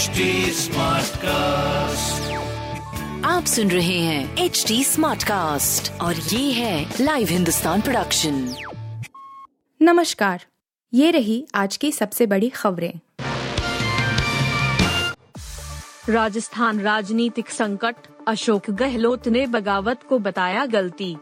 HD cast आप सुन रहे हैं एच डी स्मार्ट कास्ट और ये है लाइव हिंदुस्तान प्रोडक्शन नमस्कार ये रही आज की सबसे बड़ी खबरें। राजस्थान राजनीतिक संकट अशोक गहलोत ने बगावत को बताया गलती।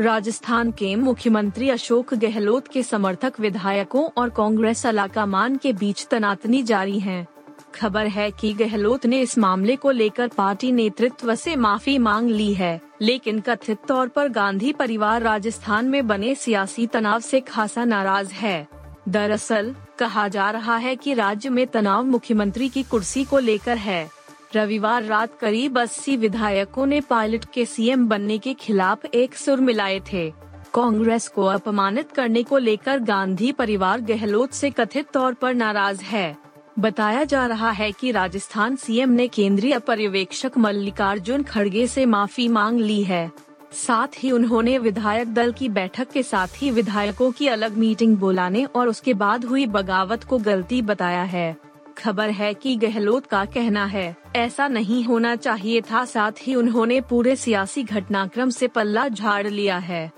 राजस्थान के मुख्यमंत्री अशोक गहलोत के समर्थक विधायकों और कांग्रेस अलाकामान के बीच तनातनी जारी है। खबर है कि गहलोत ने इस मामले को लेकर पार्टी नेतृत्व से माफ़ी मांग ली है, लेकिन कथित तौर पर गांधी परिवार राजस्थान में बने सियासी तनाव से खासा नाराज़ है। दरअसल, कहा जा रहा है कि राज्य में तनाव मुख्यमंत्री की कुर्सी को लेकर है। रविवार रात करीब 80 विधायकों ने पायलट के सीएम बनने के खिलाफ एक सुर मिलाए थे। कांग्रेस को अपमानित करने को लेकर गांधी परिवार गहलोत से कथित तौर पर नाराज़ है। बताया जा रहा है कि राजस्थान सीएम ने केंद्रीय पर्यवेक्षक मल्लिकार्जुन खड़गे से माफ़ी मांग ली है। साथ ही उन्होंने विधायक दल की बैठक के साथ ही विधायकों की अलग मीटिंग बुलाने और उसके बाद हुई बगावत को गलती बताया है। खबर है कि गहलोत का कहना है, ऐसा नहीं होना चाहिए था। साथ ही उन्होंने पूरे सियासी घटनाक्रम से पल्ला झाड़ लिया है।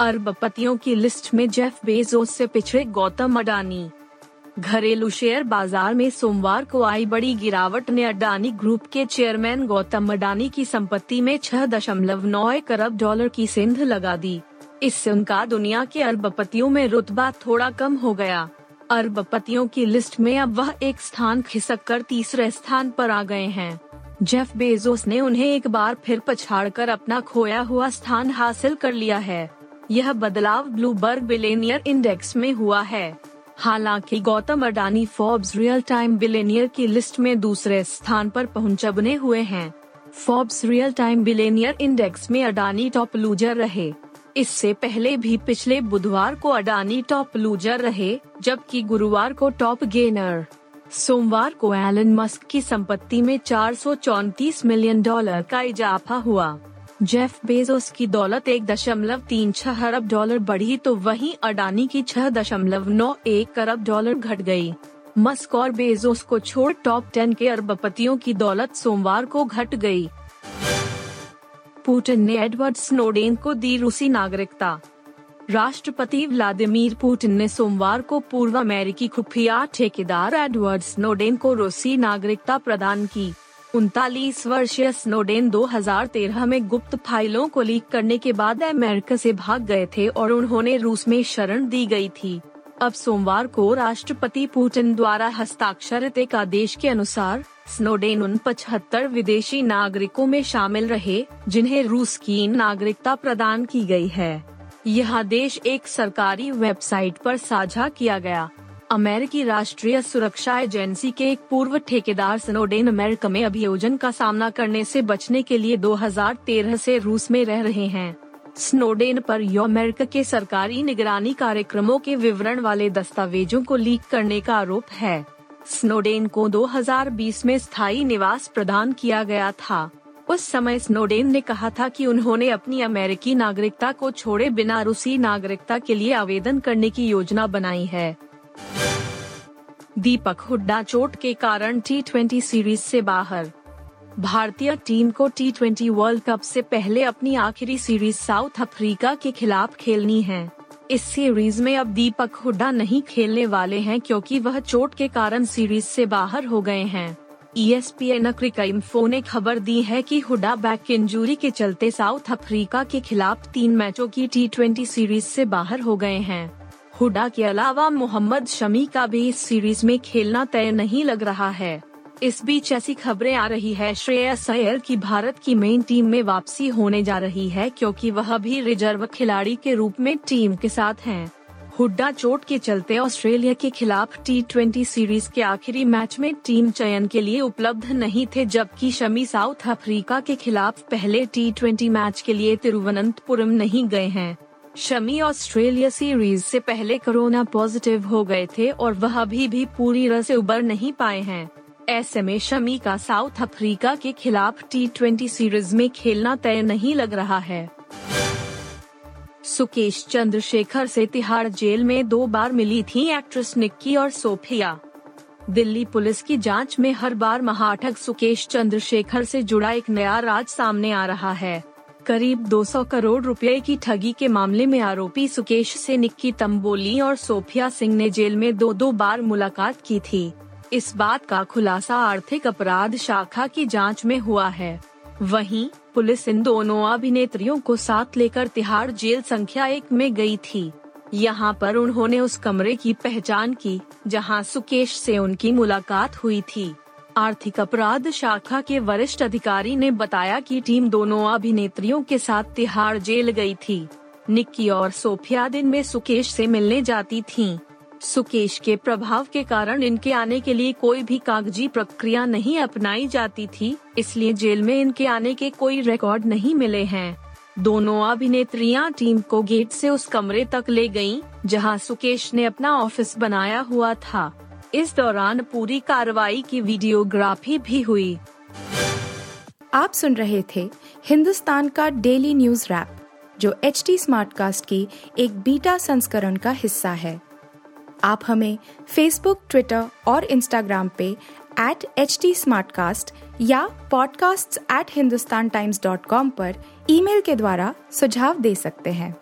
अरबपतियों की लिस्ट में जेफ बेजोस से पिछड़े गौतम अडानी घरेलू शेयर बाज़ार में सोमवार को आई बड़ी गिरावट ने अडानी ग्रुप के चेयरमैन गौतम अडानी की संपत्ति में छह दशमलव नौ अरब डॉलर की सिंध लगा दी। इससे उनका दुनिया के अरबपतियों में रुतबा थोड़ा कम हो गया। अरबपतियों की लिस्ट में अब वह एक स्थान खिसक कर तीसरे स्थान पर आ गए हैं। जेफ बेजोस ने उन्हें एक बार फिर पछाड़कर अपना खोया हुआ स्थान हासिल कर लिया है। यह बदलाव ब्लूबर्ग बिलेनियर इंडेक्स में हुआ है। हालाँकि Gautam Adani Forbes real time billionaire की लिस्ट में दूसरे स्थान पर पहुँच बने हुए हैं। Forbes real time billionaire index में अडानी टॉप लूजर रहे। इससे पहले भी पिछले बुधवार को अडानी टॉप लूजर रहे, जबकि गुरुवार को टॉप गेनर। सोमवार को एलन मस्क की संपत्ति में चार मिलियन डॉलर का इजाफा हुआ। जेफ बेजोस की दौलत एक दशमलव तीन छह अरब डॉलर बढ़ी तो वहीं अडानी की छह दशमलव नौ एक अरब डॉलर घट गई। मस्क और बेजोस को छोड़ टॉप टेन के अरबपतियों की दौलत सोमवार को घट गई। पुतिन ने एडवर्ड स्नोडेन को दी रूसी नागरिकता राष्ट्रपति व्लादिमीर पुतिन ने सोमवार को पूर्व अमेरिकी खुफिया ठेकेदार एडवर्ड स्नोडेन को रूसी नागरिकता प्रदान की उनतालीस वर्षीय स्नोडेन 2013 में गुप्त फाइलों को लीक करने के बाद अमेरिका से भाग गए थे और उन्होंने रूस में शरण दी गई थी। अब सोमवार को राष्ट्रपति पुतिन द्वारा हस्ताक्षरित एक आदेश के अनुसार, स्नोडेन उन पचहत्तर विदेशी नागरिकों में शामिल रहे, जिन्हें रूस की नागरिकता प्रदान की गई है। यह आदेश एक सरकारी वेबसाइट पर साझा किया गया। अमेरिकी राष्ट्रीय सुरक्षा एजेंसी के एक पूर्व ठेकेदार स्नोडेन अमेरिका में अभियोजन का सामना करने से बचने के लिए 2013 से रूस में रह रहे हैं। स्नोडेन पर यो अमेरिका के सरकारी निगरानी कार्यक्रमों के विवरण वाले दस्तावेजों को लीक करने का आरोप है। स्नोडेन को 2020 में स्थायी निवास प्रदान किया गया था। उस समय स्नोडेन ने कहा था कि उन्होंने अपनी अमेरिकी नागरिकता को छोड़े बिना रूसी नागरिकता के लिए आवेदन करने की योजना बनाई है। दीपक हुड्डा चोट के कारण टी सीरीज़ से बाहर। भारतीय टीम को टी वर्ल्ड कप से पहले अपनी आखिरी सीरीज़ साउथ अफ्रीका के खिलाफ खेलनी है। इस सीरीज़ में अब दीपक हुड्डा नहीं खेलने वाले हैं क्योंकि वह चोट के कारण सीरीज़ से बाहर हो गए हैं। E S P N info ने खबर दी है कि हुड्डा बैक इंजूरी के चलते साउथ अफ्रीका के खिलाफ तीन मैचों की टी सीरीज़ से बाहर हो गए हैं। हुडा के अलावा मोहम्मद शमी का भी इस सीरीज़ में खेलना तय नहीं लग रहा है इस बीच ऐसी खबरें आ रही है, श्रेयस अय्यर की भारत की मेन टीम में वापसी होने जा रही है, क्योंकि वह भी रिज़र्व खिलाड़ी के रूप में टीम के साथ हैं। हुड्डा चोट के चलते ऑस्ट्रेलिया के खिलाफ टी सीरीज़ के आखिरी मैच में टीम चयन के लिए उपलब्ध नहीं थे, जबकि शमी साउथ अफ्रीका के खिलाफ पहले टी मैच के लिए तिरुवनंतपुरम नहीं गए हैं शमी ऑस्ट्रेलिया सीरीज़ से पहले कोरोना पॉजिटिव हो गए थे और वह अभी भी पूरी तरह से उबर नहीं पाए हैं। ऐसे में शमी का साउथ अफ्रीका के खिलाफ टी सीरीज़ में खेलना तय नहीं लग रहा है। सुकेश चंद्रशेखर से तिहाड़ जेल में दो बार मिली थी एक्ट्रेस निक्की और सोफिया। दिल्ली पुलिस की जाँच में हर बार महाठक सुकेश चंद्रशेखर से जुड़ा एक नया राज सामने आ रहा है। करीब 200 करोड़ रुपए की ठगी के मामले में आरोपी सुकेश से निक्की तंबोली और सोफिया सिंह ने जेल में दो दो बार मुलाकात की थी। इस बात का खुलासा आर्थिक अपराध शाखा की जाँच में हुआ है। वहीं, पुलिस इन दोनों अभिनेत्रियों को साथ लेकर तिहाड़ जेल संख्या एक में गई थी। यहाँ पर उन्होंने उस कमरे की पहचान की, जहाँ सुकेश से उनकी मुलाकात हुई थी। आर्थिक अपराध शाखा के वरिष्ठ अधिकारी ने बताया कि टीम दोनों अभिनेत्रियों के साथ तिहाड़ जेल गई थी। निक्की और सोफिया दिन में सुकेश से मिलने जाती थीं। सुकेश के प्रभाव के कारण इनके आने के लिए कोई भी कागज़ी प्रक्रिया नहीं अपनाई जाती थी इसलिए जेल में इनके आने के कोई रिकॉर्ड नहीं मिले हैं। दोनों अभिनेत्रियाँ टीम को गेट से उस कमरे तक ले गयीं, जहाँ सुकेश ने अपना ऑफ़िस बनाया हुआ था। इस दौरान पूरी कार्रवाई की वीडियोग्राफी भी हुई। आप सुन रहे थे हिंदुस्तान का डेली न्यूज़ रैप, जो एच टी स्मार्ट कास्ट की एक बीटा संस्करण का हिस्सा है। आप हमें फेसबुक ट्विटर और इंस्टाग्राम पे एट एच टी या podcasts@hindustantimes.com पर ईमेल के द्वारा सुझाव दे सकते हैं।